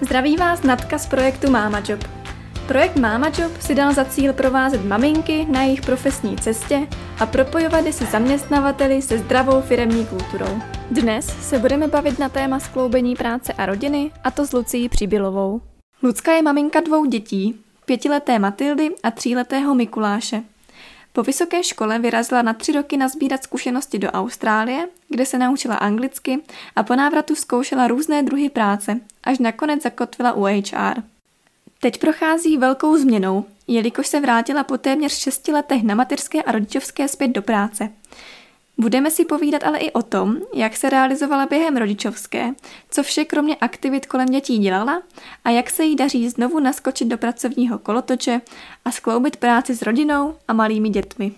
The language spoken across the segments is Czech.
Zdraví vás Natka z projektu Mama Job. Projekt Mama Job si dal za cíl provázet maminky na jejich profesní cestě a propojovat je se zaměstnavateli se zdravou firemní kulturou. Dnes se budeme bavit na téma skloubení práce a rodiny, a to s Lucí Přibylovou. Lucka je maminka dvou dětí, pětileté Matildy a tříletého Mikuláše. Po vysoké škole vyrazila na tři roky nazbírat zkušenosti do Austrálie, kde se naučila anglicky a po návratu zkoušela různé druhy práce, až nakonec zakotvila u HR. Teď prochází velkou změnou, jelikož se vrátila po téměř šesti letech na materské a rodičovské zpět do práce. Budeme si povídat ale i o tom, jak se realizovala během rodičovské, co vše kromě aktivit kolem dětí dělala a jak se jí daří znovu naskočit do pracovního kolotoče a skloubit práci s rodinou a malými dětmi.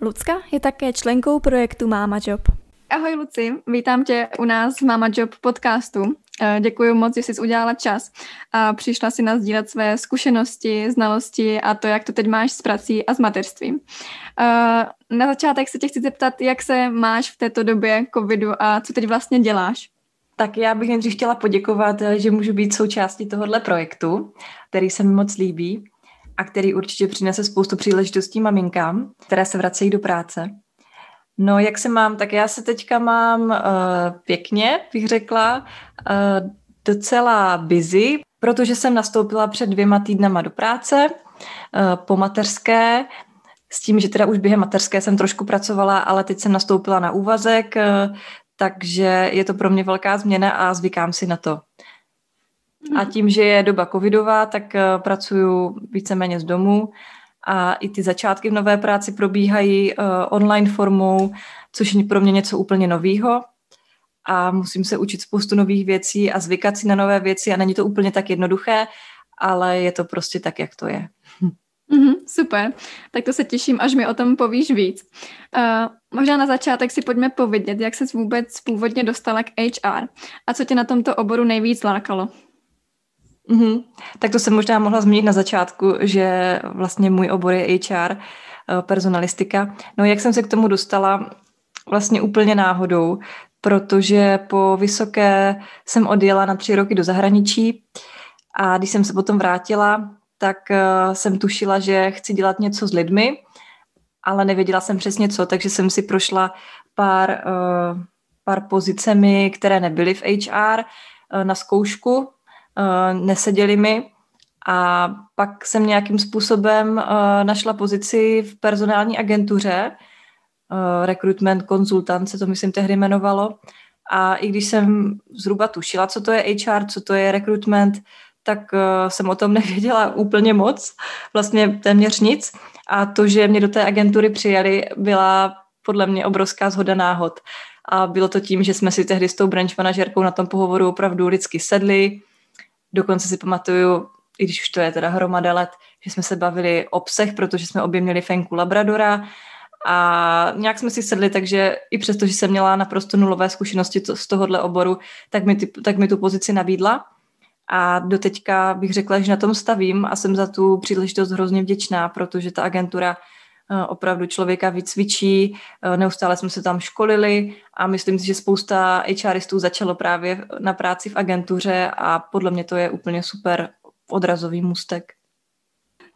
Lucka je také členkou projektu Mama Job. Ahoj Luci, vítám tě u nás v Mama Job podcastu. Eh, Děkuji moc, že jsi udělala čas a přišla si nás sdílet své zkušenosti, znalosti a to, jak to teď máš s prací a s mateřstvím. Eh, na začátek se tě chci zeptat, jak se máš v této době covidu a co teď vlastně děláš? Tak já bych nejdřív chtěla poděkovat, eh, že můžu být součástí tohohle projektu, který se mi moc líbí a který určitě přinese spoustu příležitostí maminkám, které se vracejí do práce. No, jak se mám, tak já se teďka mám uh, pěkně, bych řekla, uh, docela busy, protože jsem nastoupila před dvěma týdnama do práce uh, po mateřské, s tím, že teda už během mateřské jsem trošku pracovala, ale teď jsem nastoupila na úvazek, uh, takže je to pro mě velká změna a zvykám si na to. A mhm. tím, že je doba covidová, tak uh, pracuju víceméně z domu a i ty začátky v nové práci probíhají uh, online formou, což je pro mě něco úplně novýho a musím se učit spoustu nových věcí a zvykat si na nové věci a není to úplně tak jednoduché, ale je to prostě tak, jak to je. Mm-hmm, super, tak to se těším, až mi o tom povíš víc. Uh, možná na začátek si pojďme povědět, jak se vůbec původně dostala k HR a co tě na tomto oboru nejvíc lákalo. Mm-hmm. Tak to jsem možná mohla zmínit na začátku, že vlastně můj obor je HR, eh, personalistika. No jak jsem se k tomu dostala? Vlastně úplně náhodou, protože po vysoké jsem odjela na tři roky do zahraničí a když jsem se potom vrátila, tak eh, jsem tušila, že chci dělat něco s lidmi, ale nevěděla jsem přesně co, takže jsem si prošla pár, eh, pár pozicemi, které nebyly v HR na zkoušku Eh, neseděli mi a pak jsem nějakým způsobem uh, našla pozici v personální agentuře, uh, recruitment konzultant se to myslím tehdy jmenovalo. A i když jsem zhruba tušila, co to je HR, co to je recruitment, tak uh, jsem o tom nevěděla úplně moc, vlastně téměř nic. A to, že mě do té agentury přijali, byla podle mě obrovská zhoda náhod. A bylo to tím, že jsme si tehdy s tou branch manažerkou na tom pohovoru opravdu lidsky sedli, Dokonce si pamatuju, i když už to je teda hromada let, že jsme se bavili o psech, protože jsme obě měli fenku Labradora a nějak jsme si sedli, takže i přesto, že jsem měla naprosto nulové zkušenosti to, z tohohle oboru, tak mi, ty, tak mi tu pozici nabídla. A doteďka bych řekla, že na tom stavím a jsem za tu příležitost hrozně vděčná, protože ta agentura opravdu člověka vycvičí, eh, neustále jsme se tam školili a myslím si, že spousta HRistů začalo právě na práci v agentuře a podle mě to je úplně super odrazový můstek.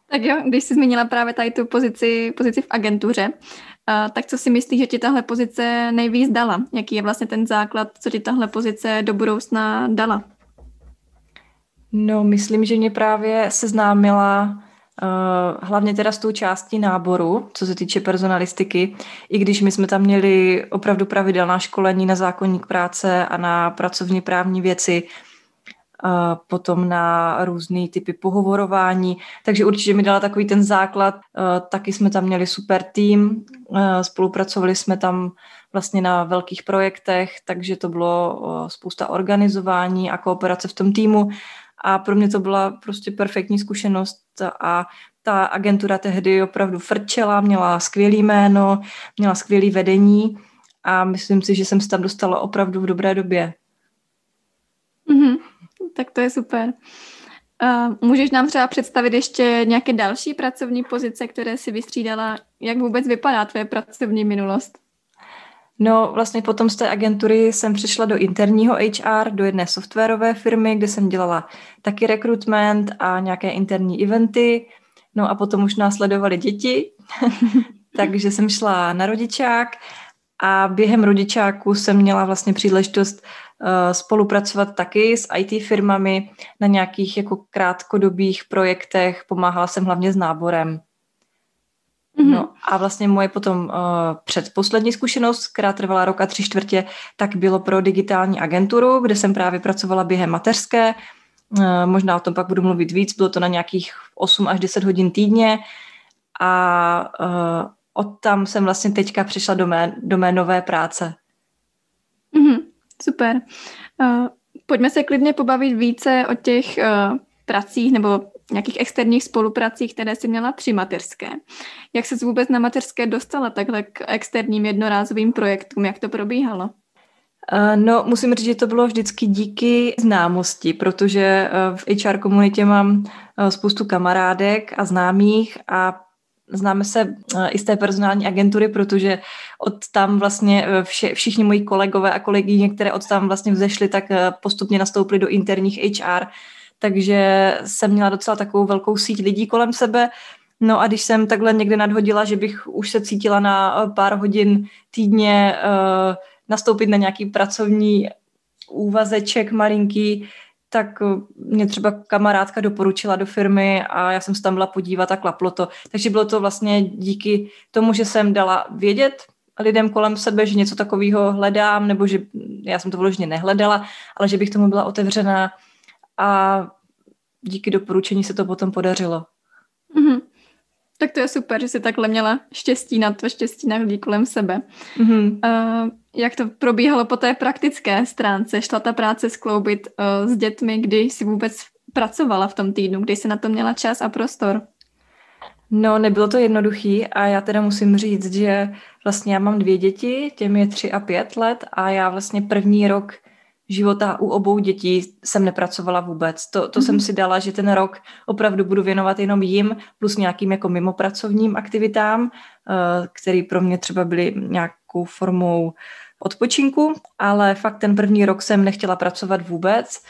Tak jo, když jsi zmínila právě tady tu pozici, pozici v agentuře, uh, tak co si myslíš, že ti tahle pozice nejvíc dala? Jaký je vlastně ten základ, co ti tahle pozice do budoucna dala? No, myslím, že mě právě seznámila hlavně teda s tou částí náboru, co se týče personalistiky, i když my jsme tam měli opravdu pravidelná školení na zákonník práce a na pracovní právní věci, uh, potom na různé typy pohovorování, takže určitě mi dala takový ten základ. Uh, taky jsme tam měli super tým, spolupracovali jsme tam vlastně na velkých projektech, takže to bylo spousta organizování a kooperace v tom týmu a pro mě to byla prostě perfektní zkušenost a ta agentura tehdy opravdu frčela, měla skvělý jméno, měla skvělý vedení a myslím si, že jsem se tam dostala opravdu v dobré době. Mm-hmm, tak to je super. Uh, můžeš nám třeba představit ještě nějaké další pracovní pozice, které si vystřídala? Jak vůbec vypadá tvoje pracovní minulost? No vlastně potom z té agentury jsem přišla do interního HR, do jedné softwarové firmy, kde jsem dělala taky rekrutment a nějaké interní eventy. No a potom už následovaly děti, takže jsem šla na rodičák a během rodičáku jsem měla vlastně příležitost uh, spolupracovat taky s IT firmami na nějakých jako krátkodobých projektech. Pomáhala jsem hlavně s náborem. Mm-hmm. No a vlastně moje potom uh, předposlední zkušenost, která trvala rok a tři čtvrtě, tak bylo pro digitální agenturu, kde jsem právě pracovala během mateřské. Uh, možná o tom pak budu mluvit víc, bylo to na nějakých 8 až 10 hodin týdně a uh, od tam jsem vlastně teďka přišla do mé, do mé nové práce. Mm-hmm, super. Uh, pojďme se klidně pobavit více o těch uh, pracích nebo nějakých externích spolupracích, které si měla při mateřské. Jak se vůbec na mateřské dostala takhle k externím jednorázovým projektům? Jak to probíhalo? No, musím říct, že to bylo vždycky díky známosti, protože v HR komunitě mám spoustu kamarádek a známých a známe se i z té personální agentury, protože od tam vlastně vše, všichni moji kolegové a kolegyně, které od tam vlastně vzešly, tak postupně nastoupily do interních HR takže jsem měla docela takovou velkou síť lidí kolem sebe. No a když jsem takhle někde nadhodila, že bych už se cítila na eh, pár hodin týdně uh, nastoupit na nějaký pracovní úvazeček malinký, tak eh, mě třeba kamarádka doporučila do firmy a já jsem se tam byla podívat a klaplo to. Takže bylo to vlastně díky tomu, že jsem dala vědět lidem kolem sebe, že něco takového hledám, nebo že já jsem to vložně nehledala, ale že bych tomu byla otevřená a díky doporučení se to potom podařilo. Mm-hmm. Tak to je super, že jsi takhle měla štěstí na to, štěstí na lidí kolem sebe. Mm-hmm. Uh, jak to probíhalo po té praktické stránce? Šla ta práce skloubit uh, s dětmi, kdy jsi vůbec pracovala v tom týdnu, kdy jsi na to měla čas a prostor? No, nebylo to jednoduchý a já teda musím říct, že vlastně já mám dvě děti, těm je tři a pět let a já vlastně první rok života u obou dětí jsem nepracovala vůbec. To, to mm-hmm. jsem mhm. si dala, že ten rok opravdu budu věnovat jenom jim, plus nějakým jako mimopracovním aktivitám, eh, které pro mě třeba byly nějakou formou odpočinku, ale fakt ten první rok jsem nechtěla pracovat vůbec,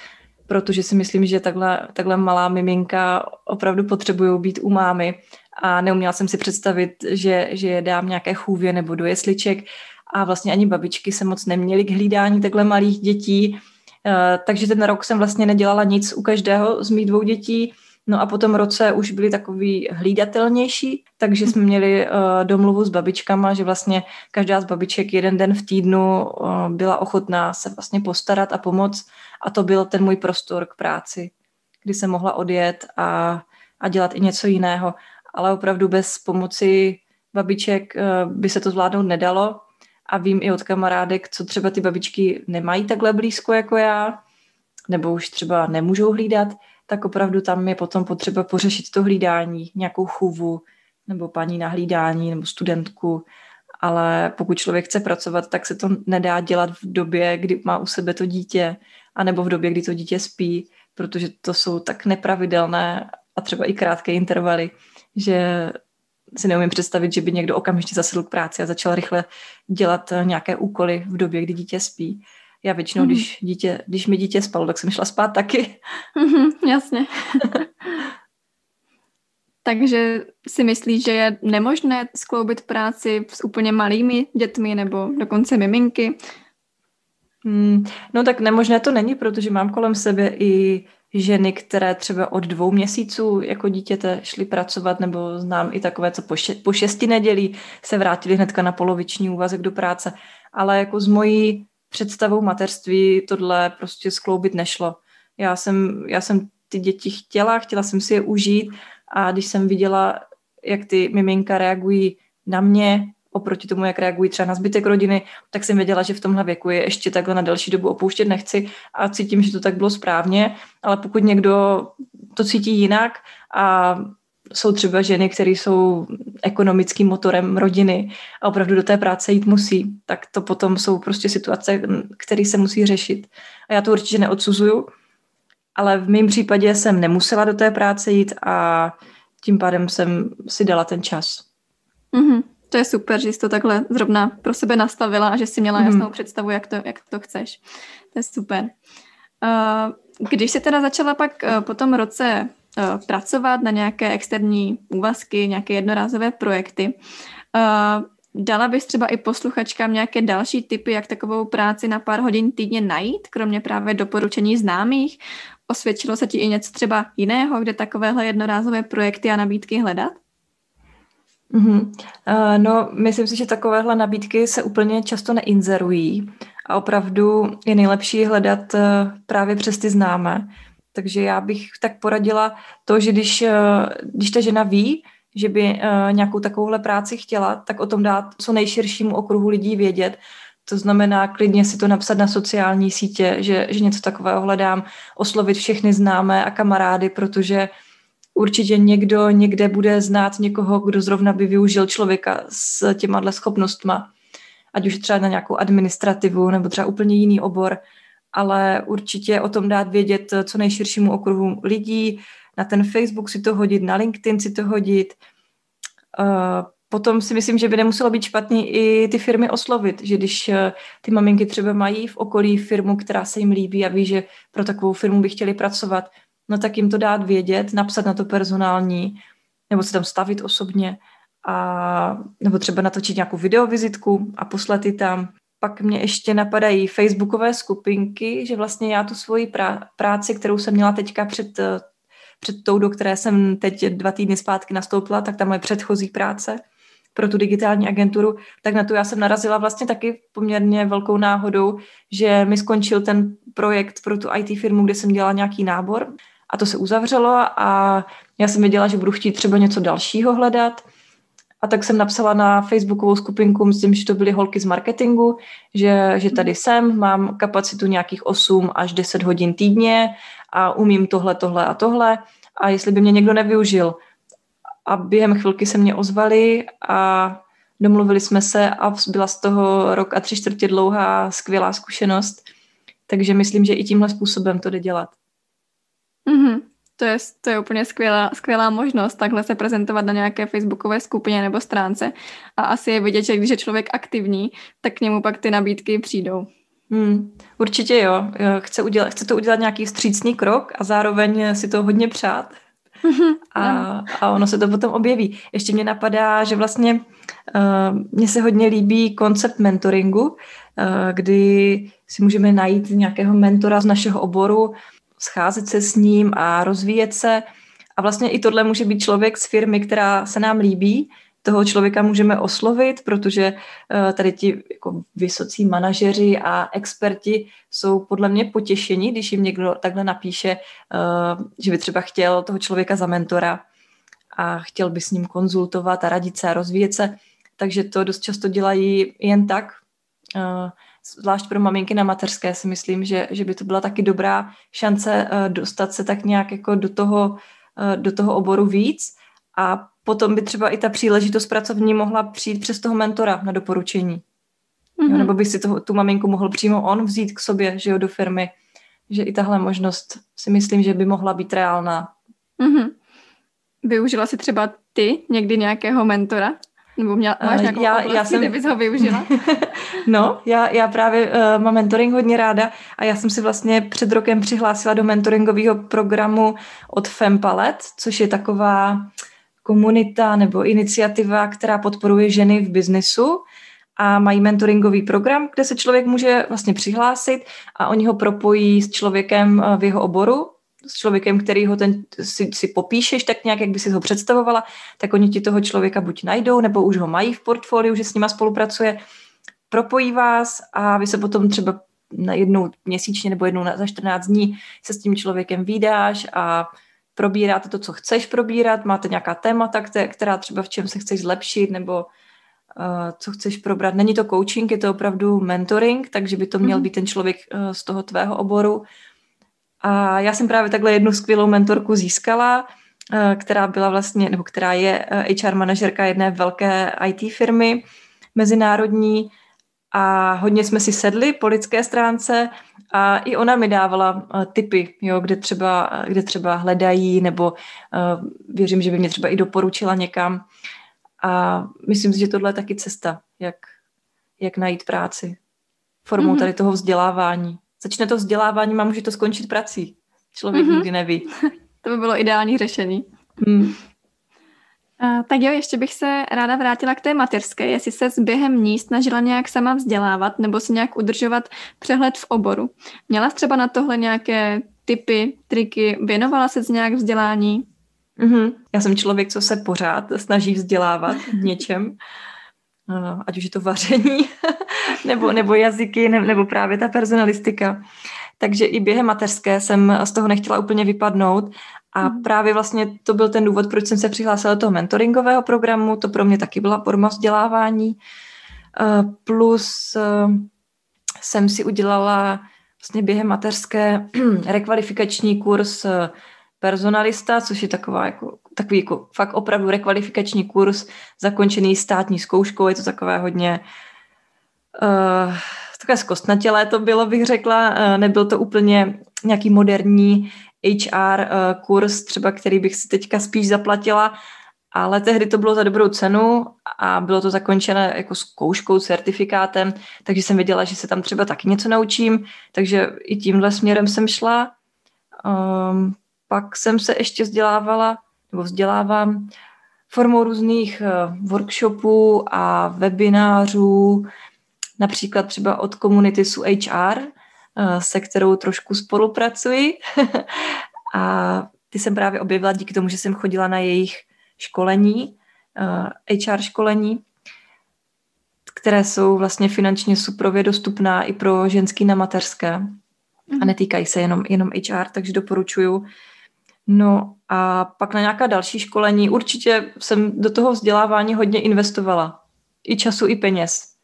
protože si myslím, že takhle, takhle malá miminka opravdu potřebují být u mámy a neuměla jsem si představit, že, že je dám nějaké chůvě nebo do jesliček, a vlastně ani babičky se moc neměly k hlídání takhle malých dětí, eh, takže ten rok jsem vlastně nedělala nic u každého z mých dvou dětí, No a po tom roce už byli takový hlídatelnější, takže jsme měli uh, domluvu s babičkama, že vlastně každá z babiček jeden den v týdnu uh, byla ochotná se vlastně postarat a pomoct. A to byl ten můj prostor k práci, kdy jsem mohla odjet a, a dělat i něco jiného. Ale opravdu bez pomoci babiček by se to zvládnout nedalo, a vím i od kamarádek, co třeba ty babičky nemají takhle blízko jako já, nebo už třeba nemůžou hlídat, tak opravdu tam je potom potřeba pořešit to hlídání, nějakou chůvu, nebo paní na hlídání, nebo studentku, ale pokud člověk chce pracovat, tak se to nedá dělat v době, kdy má u sebe to dítě, anebo v době, kdy to dítě spí, protože to jsou tak nepravidelné a třeba i krátké intervaly, že si neumím představit, že by někdo okamžitě zasedl k práci a začal rychle dělat eh, nějaké úkoly v době, kdy dítě spí. Já většinou, mm-hmm. když, dítě, když mi dítě spalo, tak jsem šla spát taky. Mm-hmm, jasně. Takže si myslíš, že je nemožné skloubit práci s úplně malými dětmi nebo dokonce miminky? Hmm, no tak nemožné to není, protože mám kolem sebe i ženy, které třeba od dvou měsíců jako dítěte šly pracovat, nebo znám i takové, co po, še- po šesti nedělí se vrátili hnedka na poloviční úvazek do práce. Ale jako z mojí představou mateřství tohle prostě skloubit nešlo. Já jsem, já jsem ty děti chtěla, chtěla jsem si je užít a když jsem viděla, jak ty miminka reagují na mě, oproti tomu, jak reagují třeba na zbytek rodiny, tak jsem věděla, že v tomhle věku je ještě takhle na delší dobu opouštět nechci a cítím, že to tak bylo správně, ale pokud někdo to cítí jinak a jsou třeba ženy, které jsou ekonomickým motorem rodiny a opravdu do té práce jít musí, tak to potom jsou prostě situace, které se musí řešit. A já to určitě neodsuzuju, ale v mém případě jsem nemusela do té práce jít a tím pádem jsem si dala ten čas. Mm-hmm To je super, že jsi to takhle zrovna pro sebe nastavila a že jsi měla jasnou představu, jak to, jak to chceš. To je super. Uh, když jsi teda začala pak uh, po tom roce uh, pracovat na nějaké externí úvazky, nějaké jednorázové projekty, Dala bys třeba i posluchačkám nějaké další typy, jak takovou práci na pár hodin týdně najít, kromě právě doporučení známých? Osvědčilo se ti i něco třeba jiného, kde takovéhle jednorázové projekty a nabídky hledat? Mm-hmm. Uh, no, myslím si, že takovéhle nabídky se úplně často neinzerují a opravdu je nejlepší hledat uh, právě přes ty známé. Takže já bych tak poradila to, že když, uh, když ta žena ví, že by nějakou takovouhle práci chtěla, tak o tom dát co nejširšímu okruhu lidí vědět. To znamená klidně si to napsat na sociální sítě, že, že něco takového hledám, oslovit všechny známé a kamarády, protože určitě někdo někde bude znát někoho, kdo zrovna by využil člověka s těma schopnostma, ať už třeba na nějakou administrativu nebo třeba úplně jiný obor, ale určitě o tom dát vědět co nejširšímu okruhu lidí, na ten Facebook si to hodit, na LinkedIn si to hodit. Uh, potom si myslím, že by nemuselo být špatný i ty firmy oslovit, že když uh, ty maminky třeba mají v okolí firmu, která se jim líbí a ví, že pro takovou firmu by chtěli pracovat, no tak jim to dát vědět, napsat na to personální, nebo se tam stavit osobně, a, nebo třeba natočit nějakou videovizitku a poslat ji tam. Pak mě ještě napadají facebookové skupinky, že vlastně já tu svoji práci, kterou jsem měla teďka před uh, před tou, do které jsem teď dva týdny zpátky nastoupila, tak ta moje předchozí práce pro tu digitální agenturu, tak na tu já jsem narazila vlastně taky poměrně velkou náhodou, že mi skončil ten projekt pro tu IT firmu, kde jsem dělala nějaký nábor a to se uzavřelo a já jsem věděla, že budu chtít třeba něco dalšího hledat a tak jsem napsala na facebookovou skupinku, myslím, že to byly holky z marketingu, že, že tady jsem, mám kapacitu nějakých 8 až 10 hodin týdně a umím tohle, tohle a tohle a jestli by mě někdo nevyužil. A během chvilky se mě ozvali a domluvili jsme se a byla z toho rok a tři čtvrtě dlouhá skvělá zkušenost. Takže myslím, že i tímhle způsobem to jde dělat. Mm-hmm. To je, to je úplně skvělá, skvělá možnost takhle se prezentovat na nějaké facebookové skupině nebo stránce a asi je vidět, že když je člověk aktivní, tak k němu pak ty nabídky přijdou. Hmm, určitě jo. Chce, udělat, chce to udělat nějaký vstřícný krok a zároveň si to hodně přát. A, a ono se to potom objeví. Ještě mě napadá, že vlastně uh, mně se hodně líbí koncept mentoringu, uh, kdy si můžeme najít nějakého mentora z našeho oboru, scházet se s ním a rozvíjet se. A vlastně i tohle může být člověk z firmy, která se nám líbí, toho člověka můžeme oslovit, protože uh, tady ti jako vysocí manažeři a experti jsou podle mě potěšení, když jim někdo takhle napíše, uh, že by třeba chtěl toho člověka za mentora a chtěl by s ním konzultovat a radit se a rozvíjet se. Takže to dost často dělají jen tak. Zvlášť pro maminky na mateřské si myslím, že, že by to byla taky dobrá šance dostat se tak nějak jako do toho, do toho oboru víc a potom by třeba i ta příležitost pracovní mohla přijít přes toho mentora na doporučení. Mm-hmm. Jo, mhm. nebo by si toho, tu maminku mohl přímo on vzít k sobě, že jo, do firmy. Že i tahle možnost si myslím, že by mohla být reálná. Mm-hmm. Využila si třeba ty někdy nějakého mentora? Nebo měla, máš nějakou já, já jsem... kde bys ho využila? no, já, já právě uh, mám mentoring hodně ráda a já jsem si vlastně před rokem přihlásila do mentoringového programu od Fempalet, což je taková komunita nebo iniciativa, která podporuje ženy v biznesu a mají mentoringový program, kde se člověk může vlastně přihlásit a oni ho propojí s člověkem eh, v jeho oboru, s člověkem, který ho ten, si, si popíšeš tak nějak, jak by si ho představovala, tak oni ti toho člověka buď najdou, nebo už ho mají v portfoliu, že s nima spolupracuje, propojí vás a vy se potom třeba na jednou měsíčně nebo jednou za 14 dní se s tím člověkem výdáš a probíráte to, co chceš probírat, máte nějaká témata, která třeba v čem se chceš zlepšit, nebo uh, co chceš probrat. Není to coaching, je to opravdu mentoring, takže by to měl mhm. být ten člověk uh, z toho tvého oboru. A já jsem právě takhle jednu skvělou mentorku získala, uh, která byla vlastně, nebo která je HR manažerka jedné velké IT firmy mezinárodní a hodně jsme si sedli po lidské stránce a i ona mi dávala uh, tipy, jo, kde, třeba, kde třeba hledají, nebo uh, věřím, že by mě třeba i doporučila někam. A myslím si, že tohle je taky cesta, jak, jak najít práci formou mm-hmm. tady toho vzdělávání. Začne to vzdělávání a může to skončit prací. Člověk mm-hmm. nikdy neví. to by bylo ideální řešení. Mm. Uh, tak jo, ještě bych se ráda vrátila k té mateřské. Jestli se s během ní snažila nějak sama vzdělávat nebo si nějak udržovat přehled v oboru. Měla jsi třeba na tohle nějaké typy, triky, věnovala se z nějak vzdělání? Mm-hmm. Já jsem člověk, co se pořád snaží vzdělávat v něčem, ať už je to vaření, nebo, nebo jazyky, ne, nebo právě ta personalistika. Takže i během mateřské jsem z toho nechtěla úplně vypadnout a hmm. právě vlastně to byl ten důvod, proč jsem se přihlásila do toho mentoringového programu. To pro mě taky byla forma vzdělávání. Eh, plus eh, jsem si udělala vlastně během mateřské rekvalifikační kurz eh, personalista, což je taková jako, takový jako fakt opravdu rekvalifikační kurz zakončený státní zkouškou. Je to takové hodně uh, takové zkostnatělé to bylo, bych řekla. Uh, nebyl to úplně nějaký moderní HR uh, eh, kurz, třeba který bych si teďka spíš zaplatila, ale tehdy to bylo za dobrou cenu a bylo to zakončené jako zkouškou, certifikátem, takže jsem věděla, že se tam třeba taky něco naučím, takže i tímhle směrem jsem šla. Um, pak jsem se ještě vzdělávala, nebo vzdělávám formou různých uh, workshopů a webinářů, například třeba od komunity SU HR, Eh, se kterou trošku spolupracuji. a ty jsem právě objevila díky tomu, že jsem chodila na jejich školení, HR eh, školení, které jsou vlastně finančně suprově dostupná i pro ženský na mateřské. A mhm. netýkají se jenom, jenom HR, takže doporučuju. No a pak na nějaká další školení. Určitě jsem do toho vzdělávání hodně investovala. I času, i peněz.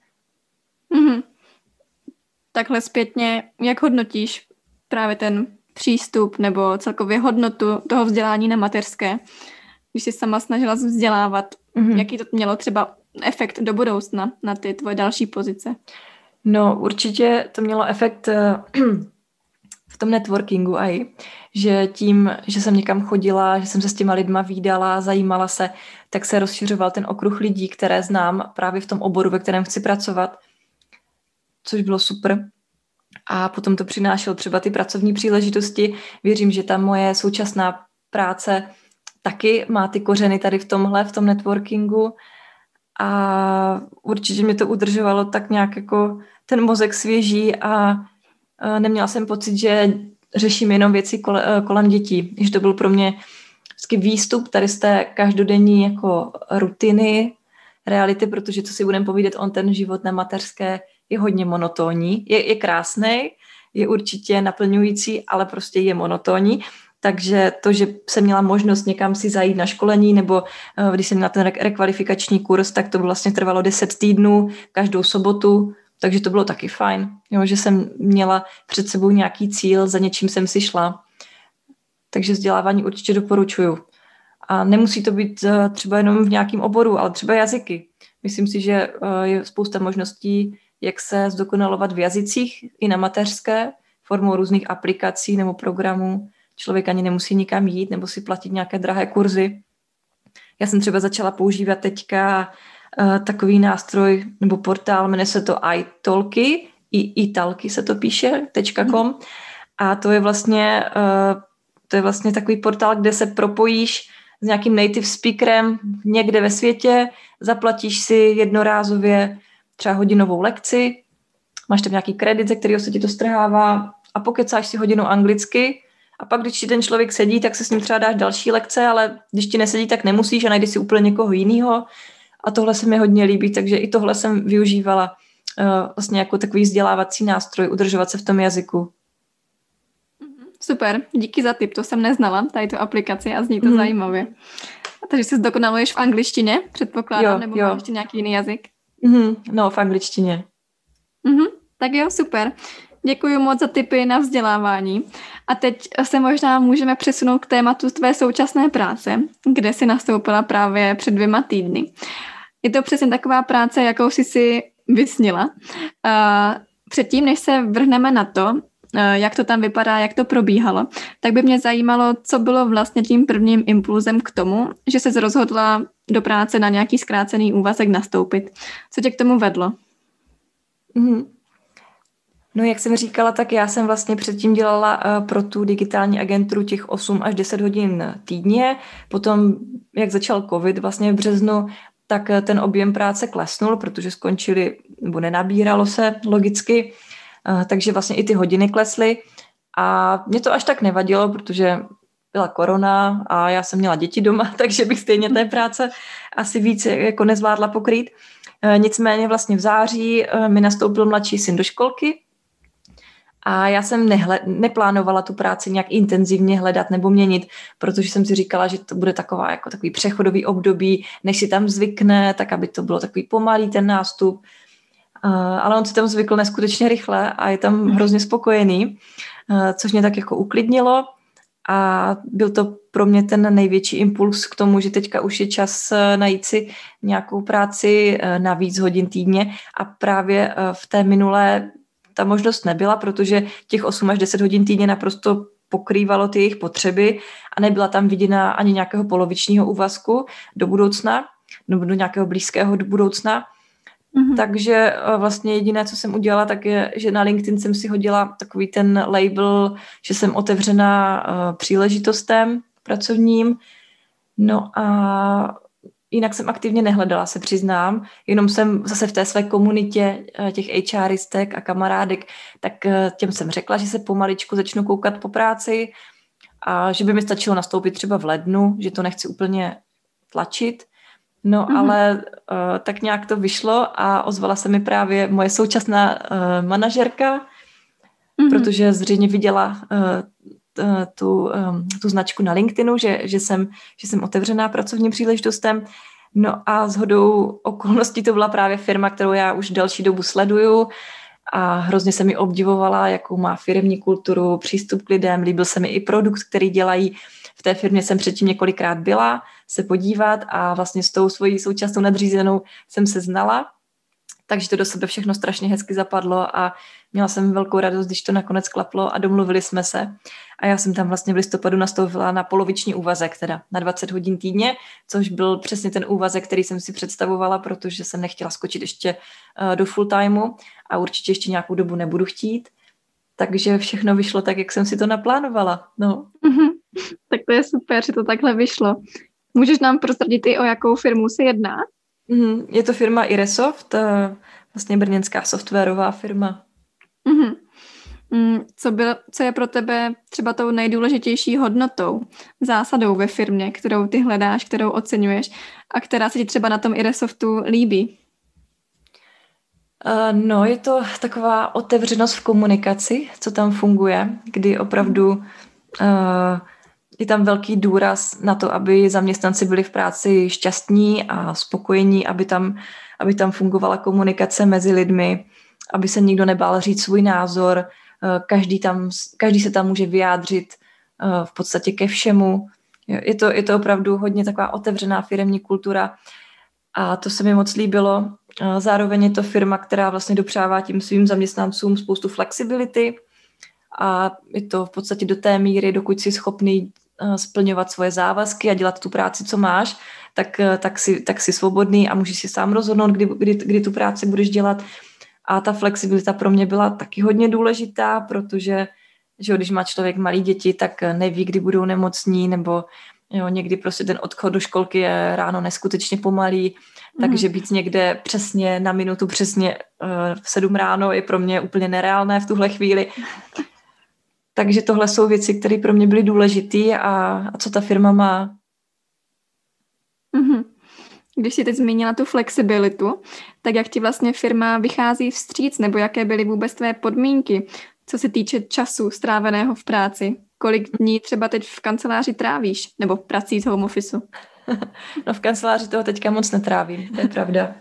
Mm-hmm takhle zpětně, jak hodnotíš právě ten přístup nebo celkově hodnotu toho vzdělání na mateřské, když jsi sama snažila vzdělávat, mm-hmm. jaký to mělo třeba efekt do budoucna na ty tvoje další pozice? No určitě to mělo efekt eh, v tom networkingu aj, že tím, že jsem někam chodila, že jsem se s těma lidma výdala, zajímala se, tak se rozšiřoval ten okruh lidí, které znám právě v tom oboru, ve kterém chci pracovat což bylo super. A potom to přinášelo třeba ty pracovní příležitosti. Věřím, že ta moje současná práce taky má ty kořeny tady v tomhle, v tom networkingu. A určitě mě to udržovalo tak nějak jako ten mozek svěží a neměla jsem pocit, že řeším jenom věci kolem dětí. Že to byl pro mě vždycky výstup tady z té každodenní jako rutiny, reality, protože co si budeme povídat, on ten život na mateřské je hodně monotónní, je, je krásný, je určitě naplňující, ale prostě je monotónní. Takže to, že jsem měla možnost někam si zajít na školení, nebo uh, když jsem na ten rekvalifikační kurz, tak to vlastně trvalo 10 týdnů každou sobotu, takže to bylo taky fajn, jo, že jsem měla před sebou nějaký cíl, za něčím jsem si šla. Takže vzdělávání určitě doporučuju. A nemusí to být uh, třeba jenom v nějakém oboru, ale třeba jazyky. Myslím si, že uh, je spousta možností, jak se zdokonalovat v jazycích i na mateřské formou různých aplikací nebo programů. Člověk ani nemusí nikam jít nebo si platit nějaké drahé kurzy. Já jsem třeba začala používat teďka takový nástroj nebo portál, jmenuje se to iTalky, i italky se to píše, .com. A to je vlastně uh, to je vlastně takový portál, kde se propojíš s nějakým native speakerem někde ve světě, zaplatíš si jednorázově třeba hodinovou lekci, máš tam nějaký kredit, ze kterého se ti to strhává a pokecáš si hodinu anglicky a pak, když ti ten člověk sedí, tak se s ním třeba dáš další lekce, ale když ti nesedí, tak nemusíš a najdi si úplně někoho jiného. A tohle se mi hodně líbí, takže i tohle jsem využívala uh, vlastně jako takový vzdělávací nástroj, udržovat se v tom jazyku. Mhm, super, díky za tip, to jsem neznala, tady tu aplikaci a zní to mm. zajímavě. Takže se zdokonaluješ v angličtině, předpokládám, jo, nebo jo. máš ještě nějaký jiný jazyk? Mm-hmm, no, v angličtině. Mm-hmm, tak jo, super. Děkuji moc za tipy na vzdělávání. A teď se možná můžeme přesunout k tématu tvé současné práce, kde jsi nastoupila právě před dvěma týdny. Je to přesně taková práce, jakou jsi si vysnila. Předtím, než se vrhneme na to, jak to tam vypadá, jak to probíhalo, tak by mě zajímalo, co bylo vlastně tím prvním impulzem k tomu, že se rozhodla do práce na nějaký zkrácený úvazek nastoupit. Co tě k tomu vedlo? Mm-hmm. No jak jsem říkala, tak já jsem vlastně předtím dělala uh, pro tu digitální agenturu těch 8 až 10 hodin týdně. Potom, jak začal covid vlastně v březnu, tak uh, ten objem práce klesnul, protože skončili, nebo nenabíralo se logicky, uh, takže vlastně i ty hodiny klesly. A mě to až tak nevadilo, protože byla korona a já jsem měla děti doma, takže bych stejně té práce asi víc jako nezvládla pokrýt. Nicméně vlastně v září mi nastoupil mladší syn do školky, a já jsem nehle, neplánovala tu práci nějak intenzivně hledat nebo měnit, protože jsem si říkala, že to bude taková jako takový přechodový období, než si tam zvykne, tak aby to bylo takový pomalý ten nástup. Uh, ale on si tam zvykl neskutečně rychle a je tam mhm. hrozně spokojený, uh, což mě tak jako uklidnilo a byl to pro mě ten největší impuls k tomu, že teďka už je čas uh, najít si nějakou práci na víc hodin týdně a právě v té minulé ta možnost nebyla, protože těch 8 až 10 hodin týdně naprosto pokrývalo ty jejich potřeby a nebyla tam viděna ani nějakého polovičního úvazku do budoucna, nebo do nějakého blízkého do budoucna. Mm-hmm. Takže eh, vlastně jediné, co jsem udělala, tak je, že na LinkedIn jsem si hodila takový ten label, že jsem otevřená uh, příležitostem pracovním. No a jinak jsem aktivně nehledala, se přiznám, jenom jsem zase v té své komunitě eh, těch HRistek a kamarádek, tak eh, těm jsem řekla, že se pomaličku začnu koukat po práci a že by mi stačilo nastoupit třeba v lednu, že to nechci úplně tlačit. No mm-hmm. ale uh, tak nějak to vyšlo a ozvala se mi právě moje současná uh, manažerka, mm-hmm. protože zřejmě viděla uh, tu, um, tu značku na LinkedInu, že, že, jsem, že jsem otevřená pracovním příležitostem. No a s hodou okolností to byla právě firma, kterou já už delší dobu sleduju a hrozně se mi obdivovala, jakou má firmní kulturu, přístup k lidem, líbil se mi i produkt, který dělají. V té firmě jsem předtím několikrát byla se podívat a vlastně s tou svojí současnou nadřízenou jsem se znala takže to do sebe všechno strašně hezky zapadlo a měla jsem velkou radost, když to nakonec klaplo a domluvili jsme se. A já jsem tam vlastně v listopadu nastoupila na poloviční úvazek, teda na 20 hodin týdně, což byl přesně ten úvazek, který jsem si představovala, protože jsem nechtěla skočit ještě uh, do full timeu a určitě ještě nějakou dobu nebudu chtít. Takže všechno vyšlo tak, jak jsem si to naplánovala. No. Mm-hmm. Tak to je super, že to takhle vyšlo. Můžeš nám prozradit i o jakou firmu se jedná? Mm-hmm. Je to firma Iresoft, eh, vlastně brněnská softwarová firma. Mm-hmm. Mm, co, byl, co je pro tebe třeba tou nejdůležitější hodnotou, zásadou ve firmě, kterou ty hledáš, kterou oceňuješ a která se ti třeba na tom Iresoftu líbí? Uh, no, je to taková otevřenost v komunikaci, co tam funguje, kdy opravdu uh, je tam velký důraz na to, aby zaměstnanci byli v práci šťastní a spokojení, aby tam, aby tam fungovala komunikace mezi lidmi, aby se nikdo nebál říct svůj názor, eh, každý, tam, každý se tam může vyjádřit eh, v podstatě ke všemu. Je to, je to opravdu hodně taková otevřená firemní kultura a to se mi moc líbilo. Eh, zároveň je to firma, která vlastně dopřává tím svým zaměstnancům spoustu flexibility a je to v podstatě do té míry, dokud jsi schopný splňovat svoje závazky a dělat tu práci, co máš, tak, eh, tak, si, tak si svobodný a můžeš si sám rozhodnout, kdy, kdy, kdy tu práci budeš dělat. A ta flexibilita pro mě byla taky hodně důležitá, protože že když má člověk malý děti, tak neví, kdy budou nemocní, nebo jo, někdy prostě ten odchod do školky je ráno neskutečně pomalý, mm. takže být někde přesně na minutu, přesně uh, v sedm ráno je pro mě úplně nereálné v tuhle chvíli. Takže tohle jsou věci, které pro mě byly důležité a, a co ta firma má. Mm-hmm. Když jsi teď zmínila tu flexibilitu, tak jak ti vlastně firma vychází vstříc, nebo jaké byly vůbec tvé podmínky, co se týče času stráveného v práci? Kolik dní třeba teď v kanceláři trávíš, nebo prací z home office? no v kanceláři toho teďka moc netrávím, to je pravda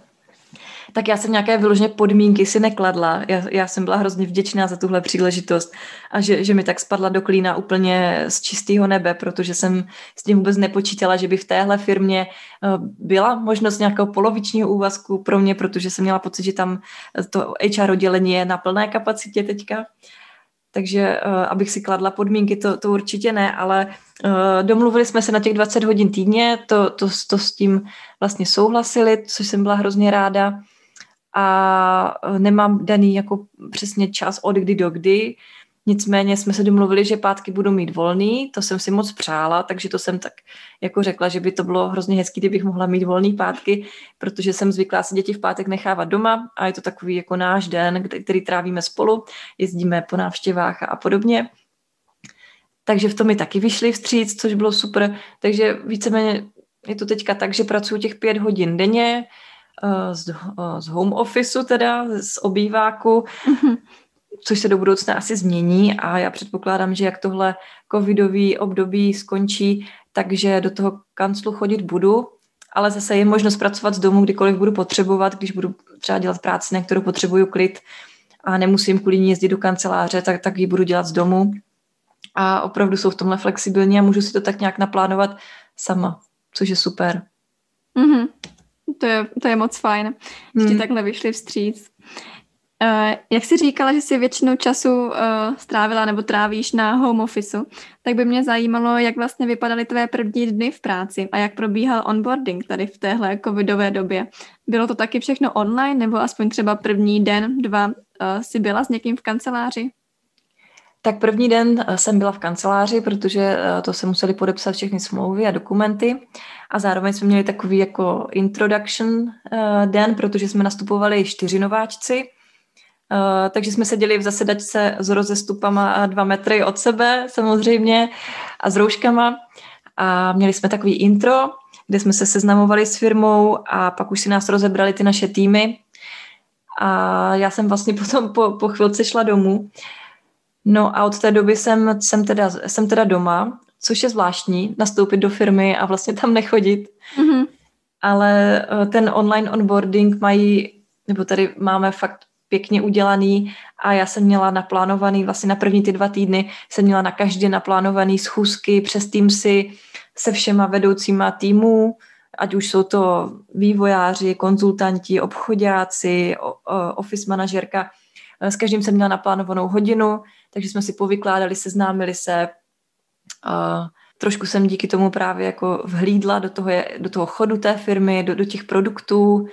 tak já jsem nějaké vyloženě podmínky si nekladla. Já, já jsem byla hrozně vděčná za tuhle příležitost a že, že mi tak spadla do klína úplně z čistého nebe, protože jsem s tím vůbec nepočítala, že by v téhle firmě eh, byla možnost nějakého polovičního úvazku pro mě, protože jsem měla pocit, že tam to HR oddělení je na plné kapacitě teďka. takže uh, abych si kladla podmínky, to, to určitě ne, ale domluvili jsme se na těch 20 hodin týdně, to, to, to s tím vlastně souhlasili, což jsem byla hrozně ráda a nemám daný jako přesně čas od kdy do kdy, Nicméně jsme se domluvili, že pátky budu mít volný, to jsem si moc přála, takže to jsem tak jako řekla, že by to bylo hrozně hezký, kdybych mohla mít volný pátky, protože jsem zvyklá si děti v pátek nechávat doma a je to takový jako náš den, který trávíme spolu, jezdíme po návštěvách a podobně. Takže v tom mi taky vyšli vstříc, což bylo super. Takže víceméně je to teďka tak, že pracuji těch pět hodin denně, eh, z, eh, z home officeu teda, z obýváku. Mm-hmm což se do budoucna asi změní a já předpokládám, že jak tohle covidový období skončí, takže do toho kanclu chodit budu, ale zase je možnost pracovat z domu, kdykoliv budu potřebovat, když budu třeba dělat práci, na kterou potřebuju klid a nemusím kvůli ní jezdit do kanceláře, tak, tak ji budu dělat z domu. A opravdu jsou v tomhle flexibilní a můžu si to tak nějak naplánovat sama, což je super. Mm-hmm. To, je, to je moc fajn, že mm. takhle vyšli vstříc. Uh, jak jsi říkala, že jsi většinu času uh, strávila nebo trávíš na home officeu, tak by mě zajímalo, jak vlastně vypadaly tvé první dny v práci a jak probíhal onboarding tady v téhle covidové době. Bylo to taky všechno online nebo aspoň třeba první den, dva uh, jsi byla s někým v kanceláři? Tak první den jsem byla v kanceláři, protože to se museli podepsat všechny smlouvy a dokumenty. A zároveň jsme měli takový jako introduction den, protože jsme nastupovali čtyři nováčci, takže jsme seděli v zasedačce s rozestupama a dva metry od sebe samozřejmě a s rouškama. A měli jsme takový intro, kde jsme se seznamovali s firmou a pak už si nás rozebrali ty naše týmy. A já jsem vlastně potom po, po chvilce šla domů. No a od té doby jsem, jsem, teda, jsem teda doma, což je zvláštní, nastoupit do firmy a vlastně tam nechodit. Mm-hmm. Ale eh, ten online onboarding mají, nebo tady máme fakt pěkně udělaný a já jsem měla naplánovaný, vlastně na první ty dva týdny jsem měla na každý naplánovaný schůzky přes Teamsy se všema vedoucíma týmů, ať už jsou to vývojáři, konzultanti, obchodáci, office manažerka. S každým jsem měla naplánovanou hodinu, takže jsme si povykládali, seznámili se. Trošku jsem díky tomu právě jako vhlídla do toho, do toho chodu té firmy, do, do těch produktů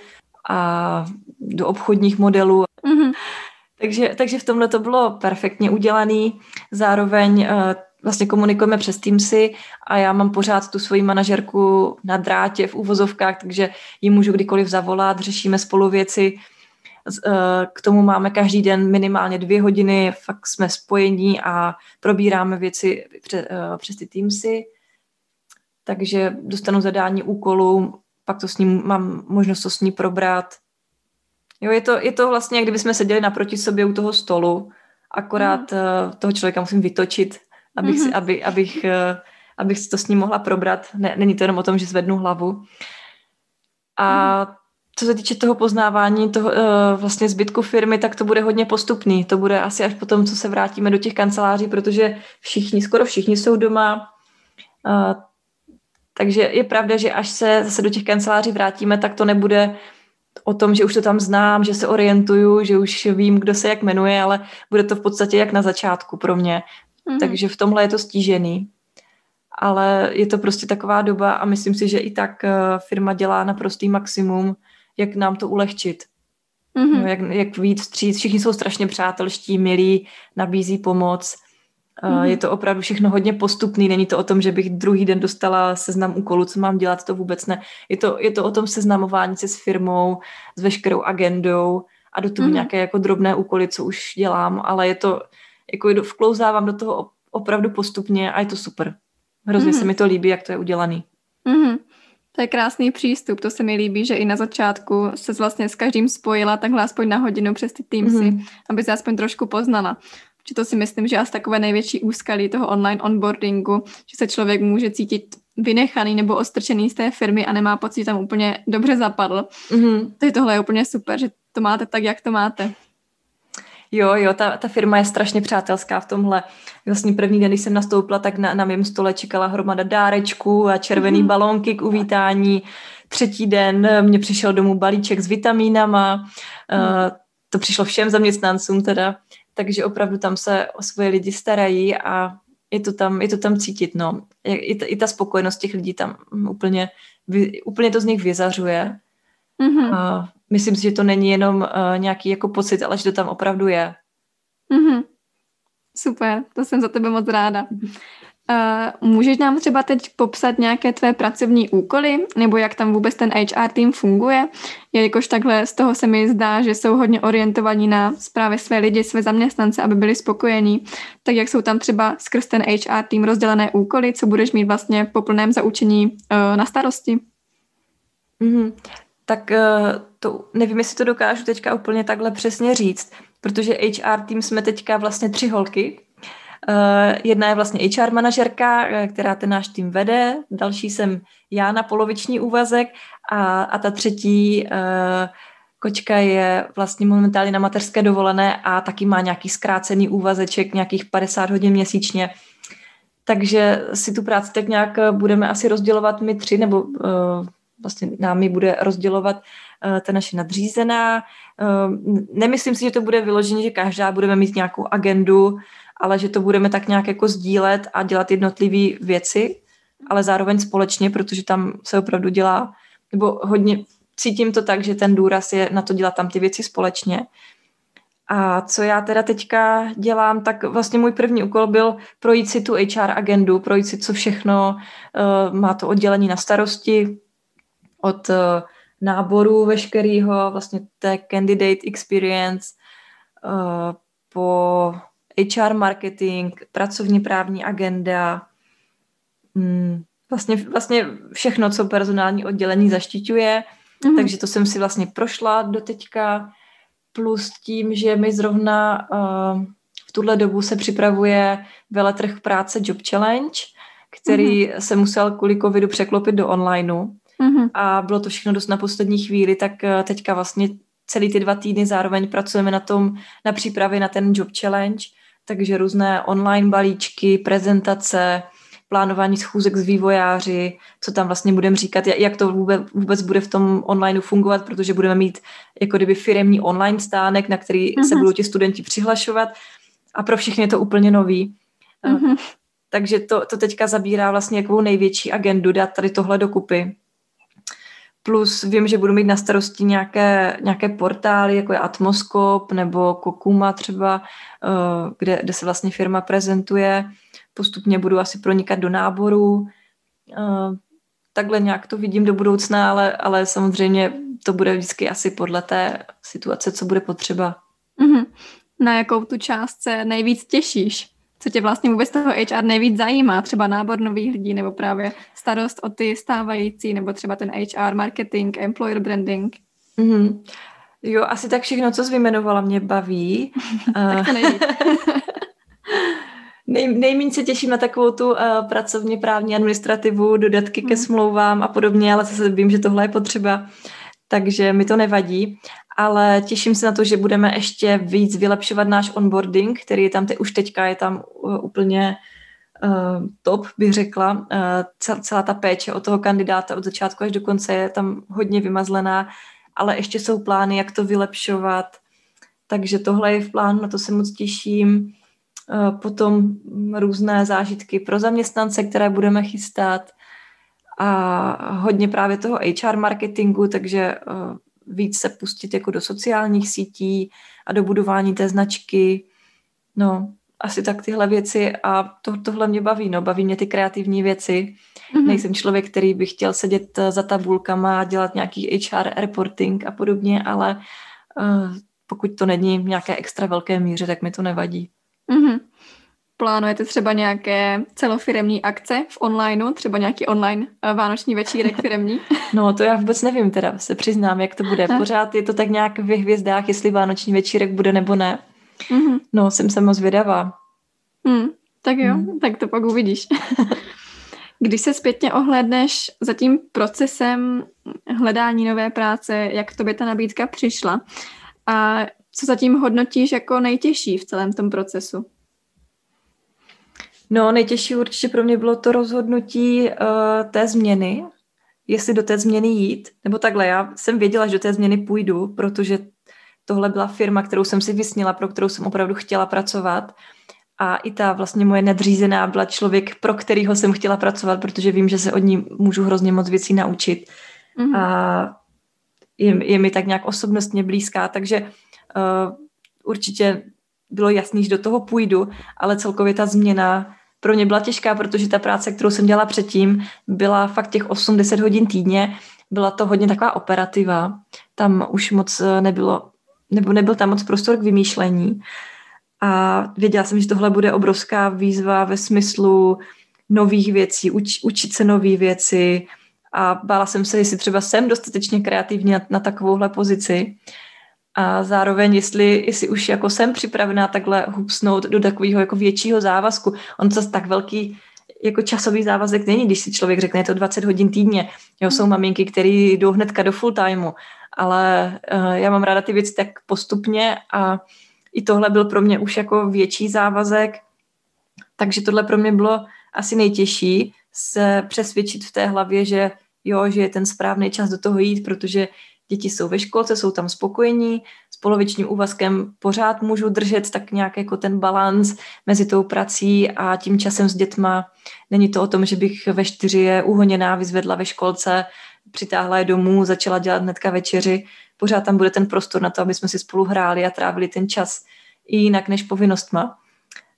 a do obchodních modelů. Mm-hmm. Takže, takže v tomhle to bylo perfektně udělaný. Zároveň uh, vlastně komunikujeme přes Teamsy a já mám pořád tu svoji manažerku na drátě v úvozovkách, takže ji můžu kdykoliv zavolat, řešíme spolu věci. Uh, k tomu máme každý den minimálně dvě hodiny, fakt jsme spojení a probíráme věci přes, uh, přes ty Teamsy. Takže dostanu zadání úkolů, pak to s ním mám možnost to s ní probrat. Jo, je to, je to vlastně, jak kdyby jsme seděli naproti sobě u toho stolu, akorát mm. uh, toho člověka musím vytočit, abych, mm-hmm. si, aby, abych, uh, abych si to s ním mohla probrat. Ne, není to jenom o tom, že zvednu hlavu. A mm. Co se týče toho poznávání toho, uh, vlastně zbytku firmy, tak to bude hodně postupný. To bude asi až potom, co se vrátíme do těch kanceláří, protože všichni, skoro všichni jsou doma. Uh, takže je pravda, že až se zase do těch kanceláří vrátíme, tak to nebude o tom, že už to tam znám, že se orientuju, že už vím, kdo se jak jmenuje, ale bude to v podstatě jak na začátku pro mě. Mm-hmm. Takže v tomhle je to stížený. Ale je to prostě taková doba a myslím si, že i tak eh, firma dělá naprostý maximum, jak nám to ulehčit. Mm-hmm. No, jak, jak víc vstříc. Všichni jsou strašně přátelští, milí, nabízí pomoc. Mm-hmm. Je to opravdu všechno hodně postupný, není to o tom, že bych druhý den dostala seznam úkolů, co mám dělat, to vůbec ne. Je to, je to o tom seznamování se s firmou, s veškerou agendou a do toho mm-hmm. nějaké jako drobné úkoly, co už dělám, ale je to, jako vklouzávám do toho opravdu postupně a je to super. Hrozně mm-hmm. se mi to líbí, jak to je udělaný. Mm-hmm. To je krásný přístup, to se mi líbí, že i na začátku se vlastně s každým spojila takhle aspoň na hodinu přes ty Teamsy, mm-hmm. aby se aspoň trošku poznala že to si myslím, že asi takové největší úskalí toho online onboardingu, že se člověk může cítit vynechaný nebo ostrčený z té firmy a nemá pocit, že tam úplně dobře zapadl. Mm-hmm. Takže tohle je úplně super, že to máte tak, jak to máte. Jo, jo, ta, ta firma je strašně přátelská v tomhle. Vlastně první den, když jsem nastoupila, tak na, na mém stole čekala hromada dárečků a červený mm-hmm. balónky k uvítání. Třetí den mě přišel domů balíček s vitamínama. Mm. Uh, to přišlo všem zaměstnancům teda takže opravdu tam se o svoje lidi starají a je to tam, je to tam cítit, no. I ta, I ta spokojenost těch lidí tam úplně, úplně to z nich vyzařuje. Mm-hmm. A myslím si, že to není jenom uh, nějaký jako pocit, ale že to tam opravdu je. Mm-hmm. Super, to jsem za tebe moc ráda. Uh, můžeš nám třeba teď popsat nějaké tvé pracovní úkoly, nebo jak tam vůbec ten HR tým funguje? Jelikož takhle z toho se mi zdá, že jsou hodně orientovaní na právě své lidi, své zaměstnance, aby byli spokojení. Tak jak jsou tam třeba skrz ten HR tým rozdělené úkoly, co budeš mít vlastně po plném zaučení uh, na starosti? Mm-hmm. Tak uh, to nevím, jestli to dokážu teďka úplně takhle přesně říct, protože HR tým jsme teďka vlastně tři holky, Uh, jedna je vlastně HR manažerka, eh, která ten náš tým vede, další jsem já na poloviční úvazek a, a ta třetí kočka je vlastně momentálně na mateřské dovolené a taky má nějaký zkrácený úvazeček, nějakých 50 hodin měsíčně. Takže si tu práci tak nějak budeme asi rozdělovat my tři, nebo vlastně námi bude rozdělovat uh, ta naše nadřízená. Uh, nemyslím si, že to bude vyloženě, že každá budeme mít nějakou agendu, ale že to budeme tak nějak jako sdílet a dělat jednotlivé věci, ale zároveň společně, protože tam se opravdu dělá, nebo hodně cítím to tak, že ten důraz je na to dělat tam ty věci společně. A co já teda teďka dělám, tak vlastně můj první úkol byl projít si tu HR agendu, projít si, co všechno uh, má to oddělení na starosti od uh, náboru veškerého, vlastně té candidate experience, uh, po HR marketing, pracovní právní agenda, mm, vlastně, vlastně všechno, co personální oddělení zaštiťuje. Mm-hmm. Takže to jsem si vlastně prošla do teďka, plus tím, že mi zrovna uh, v tuhle dobu se připravuje veletrh práce Job Challenge, který mm-hmm. se musel kvůli covidu překlopit do onlineu. Mm-hmm. A bylo to všechno dost na poslední chvíli, tak uh, teďka vlastně celý ty dva týdny zároveň pracujeme na tom, na přípravě na ten Job Challenge takže různé online balíčky, prezentace, plánování schůzek s vývojáři, co tam vlastně budeme říkat, jak to vůbec, vůbec bude v tom onlineu fungovat, protože budeme mít jako kdyby firemní online stánek, na který mm-hmm. se budou ti studenti přihlašovat a pro všechny je to úplně nový. Mm-hmm. Takže to, to teďka zabírá vlastně jakou největší agendu dát tady tohle dokupy. Plus vím, že budu mít na starosti nějaké, nějaké portály, jako je Atmoskop nebo Kokuma třeba, eh, kde, kde se vlastně firma prezentuje. Postupně budu asi pronikat do náboru. Eh, takhle nějak to vidím do budoucna, ale, ale samozřejmě to bude vždycky asi podle té situace, co bude potřeba. Mm-hmm. Na jakou tu část se nejvíc těšíš? Co tě vlastně vůbec toho HR nejvíc zajímá, třeba nábor nových lidí, nebo právě starost o ty stávající, nebo třeba ten HR marketing, employer branding? Mm-hmm. Jo, asi tak všechno, co jsi vyjmenovala, mě baví. tak to Nej, nejméně se těším na takovou tu uh, pracovně právní administrativu, dodatky ke mhm. smlouvám a podobně, ale zase vím, že tohle je potřeba, takže mi to nevadí ale těším se na to, že budeme ještě víc vylepšovat náš onboarding, který je tam te, už teďka je tam uh, úplně uh, top, bych řekla. Uh, celá, celá ta péče o toho kandidáta od začátku až do konce je tam hodně vymazlená, ale ještě jsou plány, jak to vylepšovat. Takže tohle je v plánu, na to se moc těším. Uh, potom různé zážitky pro zaměstnance, které budeme chystat a hodně právě toho HR marketingu, takže uh, víc se pustit jako do sociálních sítí a do budování té značky. No, asi tak tyhle věci a to, tohle mě baví, no, baví mě ty kreativní věci. Mm-hmm. Nejsem člověk, který by chtěl sedět za tabulkama a dělat nějaký HR reporting a podobně, ale uh, pokud to není v nějaké extra velké míře, tak mi to nevadí. Mm-hmm. Plánujete třeba nějaké celofiremní akce v onlineu, třeba nějaký online eh, vánoční večírek firemní? No to já vůbec nevím teda, se přiznám, jak to bude. Pořád je to tak nějak ve hvězdách, jestli vánoční večírek bude nebo ne. Mm-hmm. No, jsem se moc vědavá. Mm, tak jo, mm. tak to pak uvidíš. Když se zpětně ohlédneš za tím procesem hledání nové práce, jak tobě ta nabídka přišla a co zatím hodnotíš jako nejtěžší v celém tom procesu? No, nejtěžší určitě pro mě bylo to rozhodnutí uh, té změny, jestli do té změny jít, nebo takhle, já jsem věděla, že do té změny půjdu, protože tohle byla firma, kterou jsem si vysnila, pro kterou jsem opravdu chtěla pracovat. A i ta vlastně moje nadřízená byla člověk, pro kterýho jsem chtěla pracovat, protože vím, že se od ní můžu hrozně moc věcí naučit. Mm-hmm. A je, je mi tak nějak osobnostně blízká, takže uh, určitě bylo jasný, že do toho půjdu, ale celkově ta změna pro mě byla těžká, protože ta práce, kterou jsem dělala předtím, byla fakt těch 8-10 hodin týdně, byla to hodně taková operativa, tam už moc eh, nebylo, nebo nebyl tam moc prostor k vymýšlení. A věděla jsem, že tohle bude obrovská výzva ve smyslu nových věcí, uč, učit se nové věci. A bála jsem se, jestli třeba jsem dostatečně kreativní na, na takovouhle pozici a zároveň, jestli, jestli už jako jsem připravená takhle hupsnout do takového jako většího závazku. On zase tak velký jako časový závazek není, když si člověk řekne, je to 20 hodin týdně. Jo, jsou maminky, které jdou hnedka do full timeu, ale uh, já mám ráda ty věci tak postupně a i tohle byl pro mě už jako větší závazek, takže tohle pro mě bylo asi nejtěžší se přesvědčit v té hlavě, že jo, že je ten správný čas do toho jít, protože děti jsou ve školce, jsou tam spokojení, s polovičním úvazkem pořád můžu držet tak nějak jako ten balans mezi tou prací a tím časem s dětma. Není to o tom, že bych ve čtyři je uhoněná, vyzvedla ve školce, přitáhla je domů, začala dělat hnedka večeři. Pořád tam bude ten prostor na to, aby jsme si spolu hráli a trávili ten čas i jinak než povinnostma.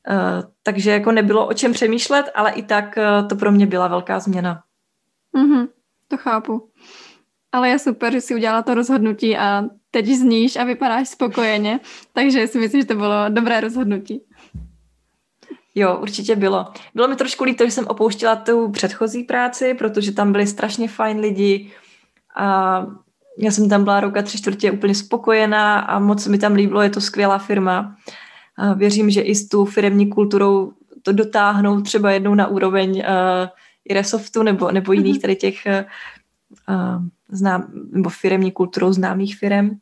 Uh, takže jako nebylo o čem přemýšlet, ale i tak uh, to pro mě byla velká změna. Mm-hmm, to chápu. Ale je super, že si udělala to rozhodnutí a teď zníš a vypadáš spokojeně, takže si myslím, že to bylo dobré rozhodnutí. Jo, určitě bylo. Bylo mi trošku líto, že jsem opouštila tu předchozí práci, protože tam byli strašně fajn lidi a já jsem tam byla roka tři čtvrtě úplně spokojená a moc mi tam líbilo, je to skvělá firma. A věřím, že i s tu firemní kulturou to dotáhnou třeba jednou na úroveň uh, i Resoftu nebo, nebo jiných mhm. tady těch uh, znám, nebo firemní kulturou známých firem,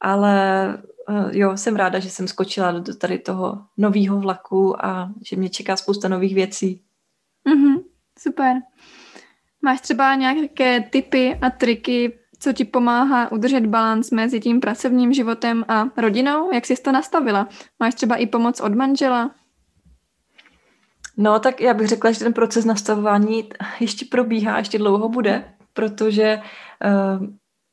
ale uh, jo, jsem ráda, že jsem skočila do tady toho nového vlaku a že mě čeká spousta nových věcí. Mm-hmm, super. Máš třeba nějaké typy a triky, co ti pomáhá udržet balans mezi tím pracovním životem a rodinou? Jak jsi to nastavila? Máš třeba i pomoc od manžela? No, tak já bych řekla, že ten proces nastavování ještě probíhá, ještě dlouho bude, protože uh,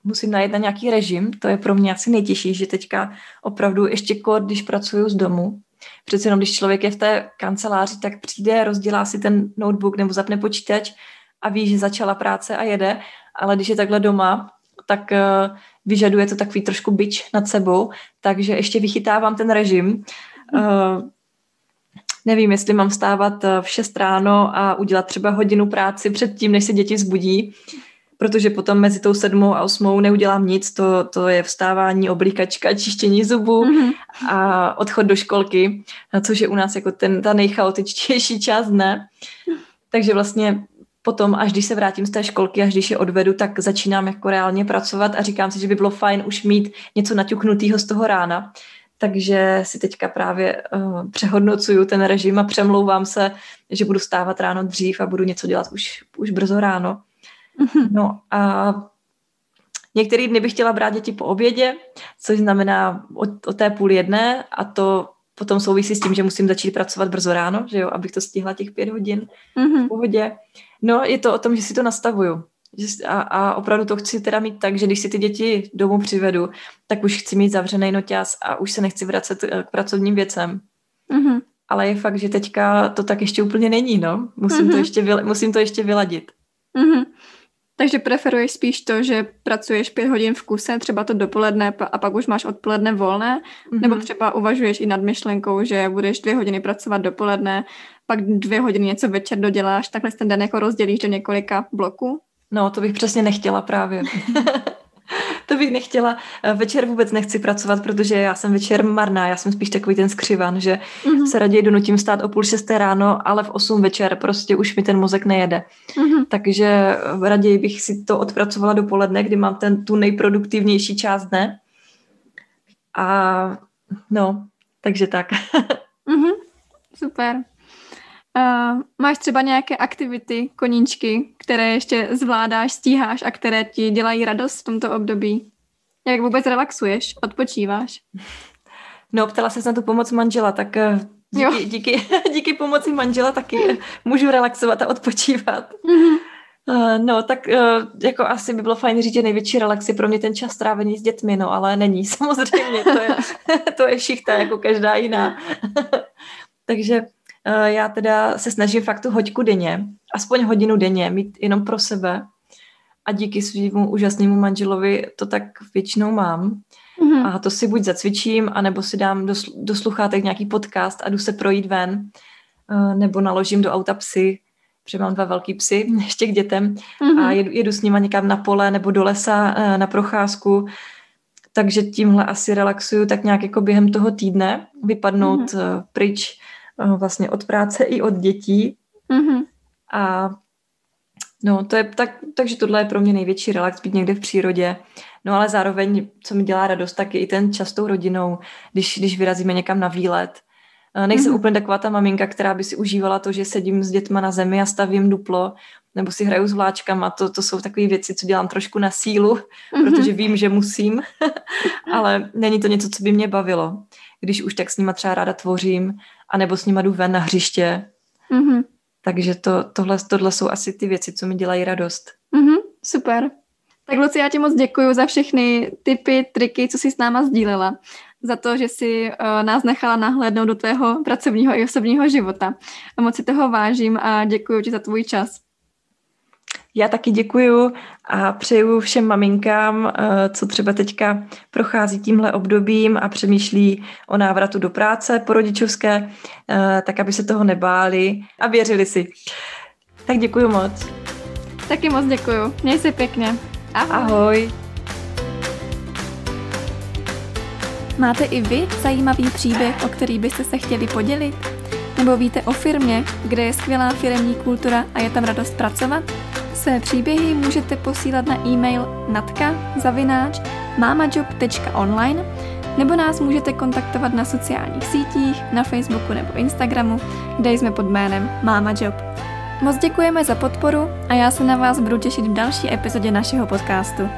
musím najít na nějaký režim. To je pro mě asi nejtěžší, že teďka opravdu ještě kod, když pracuju z domu, přece jenom když člověk je v té kanceláři, tak přijde, rozdělá si ten notebook nebo zapne počítač a ví, že začala práce a jede, ale když je takhle doma, tak uh, vyžaduje to takový trošku byč nad sebou, takže ještě vychytávám ten režim. Uh, nevím, jestli mám vstávat v 6 ráno a udělat třeba hodinu práci předtím, než se děti zbudí, protože potom mezi tou sedmou a osmou neudělám nic, to, to je vstávání, oblíkačka, čištění zubů mm-hmm. a odchod do školky, což je u nás jako ten, ta nejchaotičtější část dne. Takže vlastně potom, až když se vrátím z té školky, až když je odvedu, tak začínám jako reálně pracovat a říkám si, že by bylo fajn už mít něco naťuknutého z toho rána. Takže si teďka právě uh, přehodnocuju ten režim a přemlouvám se, že budu stávat ráno dřív a budu něco dělat už, už brzo ráno. No a některý dny bych chtěla brát děti po obědě, což znamená o, o té půl jedné a to potom souvisí s tím, že musím začít pracovat brzo ráno, že jo, abych to stihla těch pět hodin mm-hmm. v pohodě. No, je to o tom, že si to nastavuju. A, a opravdu to chci teda mít tak, že když si ty děti domů přivedu, tak už chci mít zavřený noťaz a už se nechci vracet eh, k pracovním věcem. Mm-hmm. Ale je fakt, že teďka to tak ještě úplně není, no. Musím, mm-hmm. to, ještě, musím to ještě vyladit. Mm-hmm. Takže preferuješ spíš to, že pracuješ pět hodin v kuse, třeba to dopoledne a pak už máš odpoledne volné, mm-hmm. nebo třeba uvažuješ i nad myšlenkou, že budeš dvě hodiny pracovat dopoledne, pak dvě hodiny něco večer doděláš, takhle ten den jako rozdělíš do několika bloků? No, to bych přesně nechtěla právě. to bych nechtěla. Eh, večer vůbec nechci pracovat, protože já jsem večer marná, já jsem spíš takový ten skřivan, že mm-hmm. se raději donutím stát o půl šesté ráno, ale v osm večer prostě už mi ten mozek nejede. Mm-hmm. Takže eh, raději bych si to odpracovala dopoledne, kdy mám ten tu nejproduktivnější část dne. A no, takže tak. mm-hmm. Super. Uh, máš třeba nějaké aktivity, koníčky, které ještě zvládáš, stíháš a které ti dělají radost v tomto období? Jak vůbec relaxuješ, odpočíváš? No, ptala se na tu pomoc manžela, tak eh, díky, díky, díky pomoci manžela taky můžu relaxovat a odpočívat. Mm-hmm. No, tak jako asi by bylo fajn říct, že největší relax je pro mě ten čas strávený s dětmi, no, ale není samozřejmě, to je, to je šichta jako každá jiná. Takže já teda se snažím fakt tu hoďku denně, aspoň hodinu denně, mít jenom pro sebe a díky svýmu úžasnému manželovi to tak většinou mám. Mm-hmm. A to si buď zacvičím, anebo si dám do, do sluchátek nějaký podcast a jdu se projít ven, uh, nebo naložím do auta psy, protože mám dva velký psy ještě k dětem mm-hmm. a jedu, jedu s nima někam na pole nebo do lesa uh, na procházku, takže tímhle asi relaxuju tak nějak jako během toho týdne, vypadnout mm-hmm. pryč vlastně od práce i od dětí. Mm-hmm. A no, to je tak, takže tohle je pro mě největší relax, být někde v přírodě. No ale zároveň, co mi dělá radost, tak je i ten čas tou rodinou, když, když vyrazíme někam na výlet. Nejsem mm-hmm. úplně taková ta maminka, která by si užívala to, že sedím s dětma na zemi a stavím duplo, nebo si hraju s vláčkama. To, to jsou takové věci, co dělám trošku na sílu, mm-hmm. protože vím, že musím, ale není to něco, co by mě bavilo. Když už tak s nima třeba ráda tvořím, anebo s nima jdu ven na hřiště. Mm-hmm. Takže to, tohle, tohle jsou asi ty věci, co mi dělají radost. Mm-hmm, super. Tak Luci, já ti moc děkuji za všechny typy, triky, co jsi s náma sdílela. Za to, že jsi uh, nás nechala nahlédnout do tvého pracovního i osobního života. A moc si toho vážím a děkuji ti za tvůj čas. Já taky děkuju a přeju všem maminkám, eh, co třeba teďka prochází tímhle obdobím a přemýšlí o návratu do práce po rodičovské, eh, tak aby se toho nebáli a věřili si. Tak děkuju moc. Taky moc děkuju. Měj se pěkně. Ahoj. Ahoj. Máte i vy zajímavý příběh, o který byste se chtěli podělit? Nebo víte o firmě, kde je skvělá firemní kultura a je tam radost pracovat? Své příběhy můžete posílat na e-mail natka.mamajob.online nebo nás můžete kontaktovat na sociálních sítích, na Facebooku nebo Instagramu, kde jsme pod jménem Mama Job. Moc děkujeme za podporu a já se na vás budu těšit v další epizodě našeho podcastu.